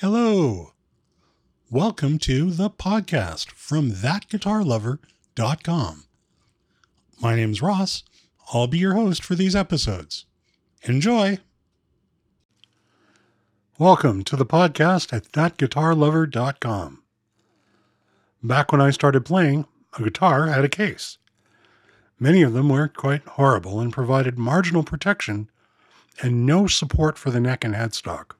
Hello. Welcome to the podcast from thatguitarlover.com. My name's Ross. I'll be your host for these episodes. Enjoy. Welcome to the podcast at thatguitarlover.com. Back when I started playing, a guitar had a case. Many of them were quite horrible and provided marginal protection and no support for the neck and headstock.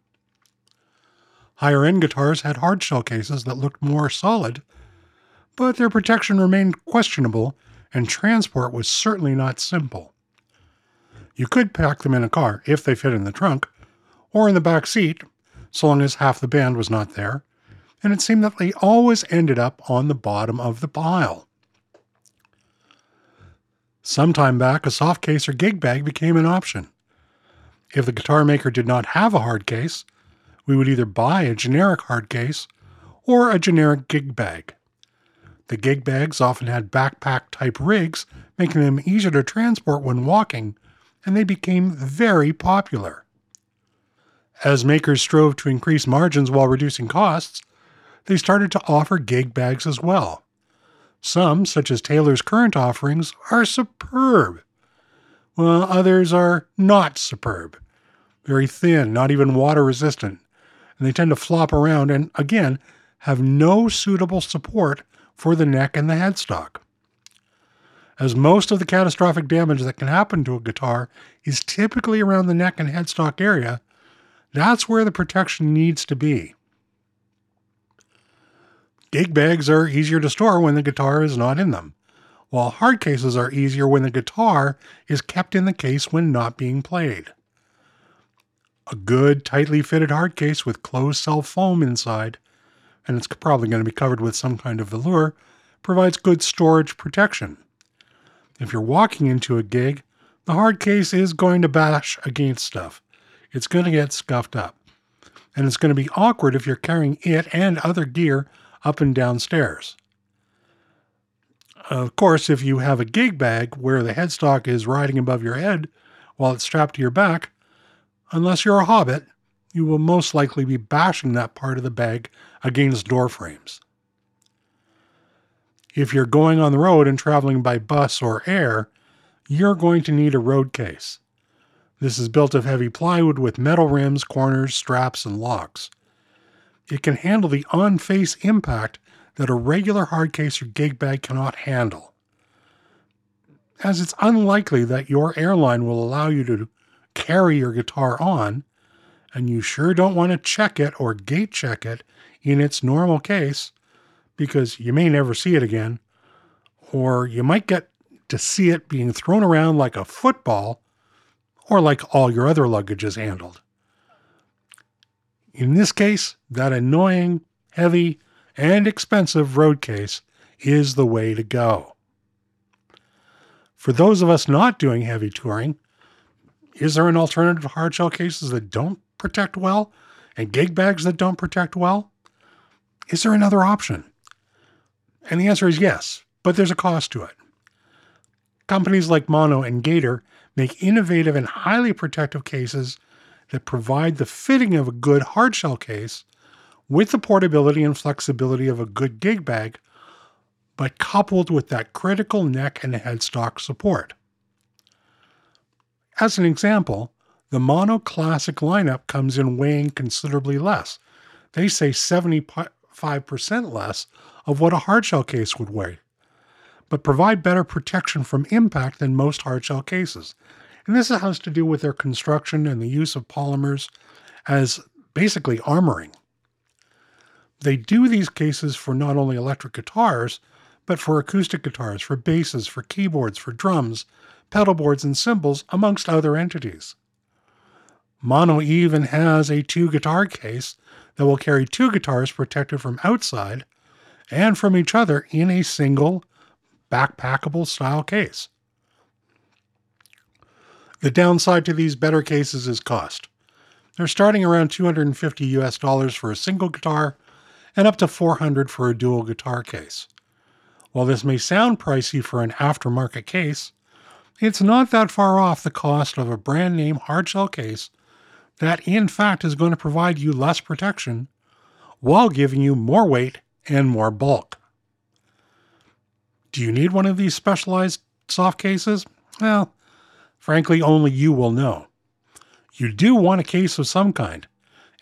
Higher end guitars had hardshell cases that looked more solid, but their protection remained questionable and transport was certainly not simple. You could pack them in a car if they fit in the trunk, or in the back seat, so long as half the band was not there, and it seemed that they always ended up on the bottom of the pile. Some time back, a soft case or gig bag became an option. If the guitar maker did not have a hard case, we would either buy a generic hard case or a generic gig bag. The gig bags often had backpack type rigs, making them easier to transport when walking, and they became very popular. As makers strove to increase margins while reducing costs, they started to offer gig bags as well. Some, such as Taylor's current offerings, are superb, while others are not superb. Very thin, not even water resistant, and they tend to flop around and, again, have no suitable support for the neck and the headstock. As most of the catastrophic damage that can happen to a guitar is typically around the neck and headstock area, that's where the protection needs to be. Gig bags are easier to store when the guitar is not in them, while hard cases are easier when the guitar is kept in the case when not being played. A good, tightly fitted hard case with closed cell foam inside, and it's probably going to be covered with some kind of velour, provides good storage protection. If you're walking into a gig, the hard case is going to bash against stuff. It's going to get scuffed up. And it's going to be awkward if you're carrying it and other gear up and down stairs. Of course, if you have a gig bag where the headstock is riding above your head while it's strapped to your back, unless you're a hobbit, you will most likely be bashing that part of the bag against door frames. If you're going on the road and traveling by bus or air, you're going to need a road case. This is built of heavy plywood with metal rims, corners, straps, and locks. It can handle the on face impact that a regular hard case or gig bag cannot handle. As it's unlikely that your airline will allow you to carry your guitar on, and you sure don't want to check it or gate check it in its normal case because you may never see it again, or you might get to see it being thrown around like a football or like all your other luggage is handled. In this case, that annoying, heavy, and expensive road case is the way to go. For those of us not doing heavy touring, is there an alternative to hardshell cases that don't protect well and gig bags that don't protect well? Is there another option? And the answer is yes, but there's a cost to it. Companies like Mono and Gator make innovative and highly protective cases that provide the fitting of a good hardshell case with the portability and flexibility of a good gig bag, but coupled with that critical neck and headstock support. As an example, the Mono Classic lineup comes in weighing considerably less. They say 75% less of what a hardshell case would weigh, but provide better protection from impact than most hardshell cases. And this has to do with their construction and the use of polymers as basically armoring. They do these cases for not only electric guitars, but for acoustic guitars, for basses, for keyboards, for drums, pedal boards, and cymbals, amongst other entities. Mono even has a two guitar case that will carry two guitars protected from outside and from each other in a single backpackable style case. The downside to these better cases is cost. They're starting around 250 US dollars for a single guitar and up to 400 for a dual guitar case. While this may sound pricey for an aftermarket case, it's not that far off the cost of a brand name hardshell case that in fact is going to provide you less protection while giving you more weight and more bulk. Do you need one of these specialized soft cases? Well, frankly, only you will know. You do want a case of some kind,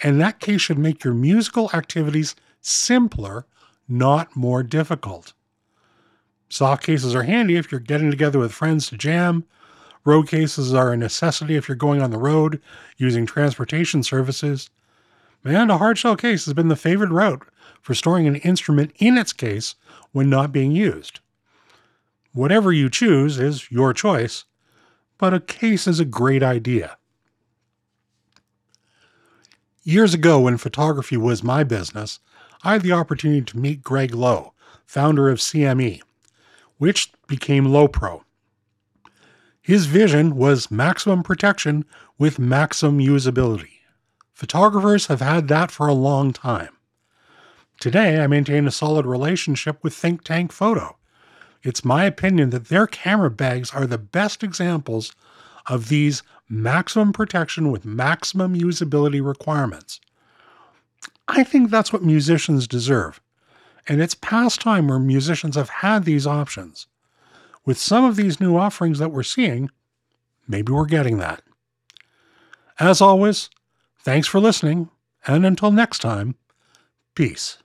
and that case should make your musical activities simpler, not more difficult. Soft cases are handy if you're getting together with friends to jam. Road cases are a necessity if you're going on the road using transportation services. And a hardshell case has been the favored route for storing an instrument in its case when not being used. Whatever you choose is your choice, but a case is a great idea. Years ago, when photography was my business, I had the opportunity to meet Greg Lowe, founder of CME, which became Lowepro. His vision was maximum protection with maximum usability. Photographers have had that for a long time. Today, I maintain a solid relationship with Think Tank Photo. It's my opinion that their camera bags are the best examples of these maximum protection with maximum usability requirements. I think that's what musicians deserve. And it's past time where musicians have had these options. With some of these new offerings that we're seeing, maybe we're getting that. As always, thanks for listening, and until next time, peace.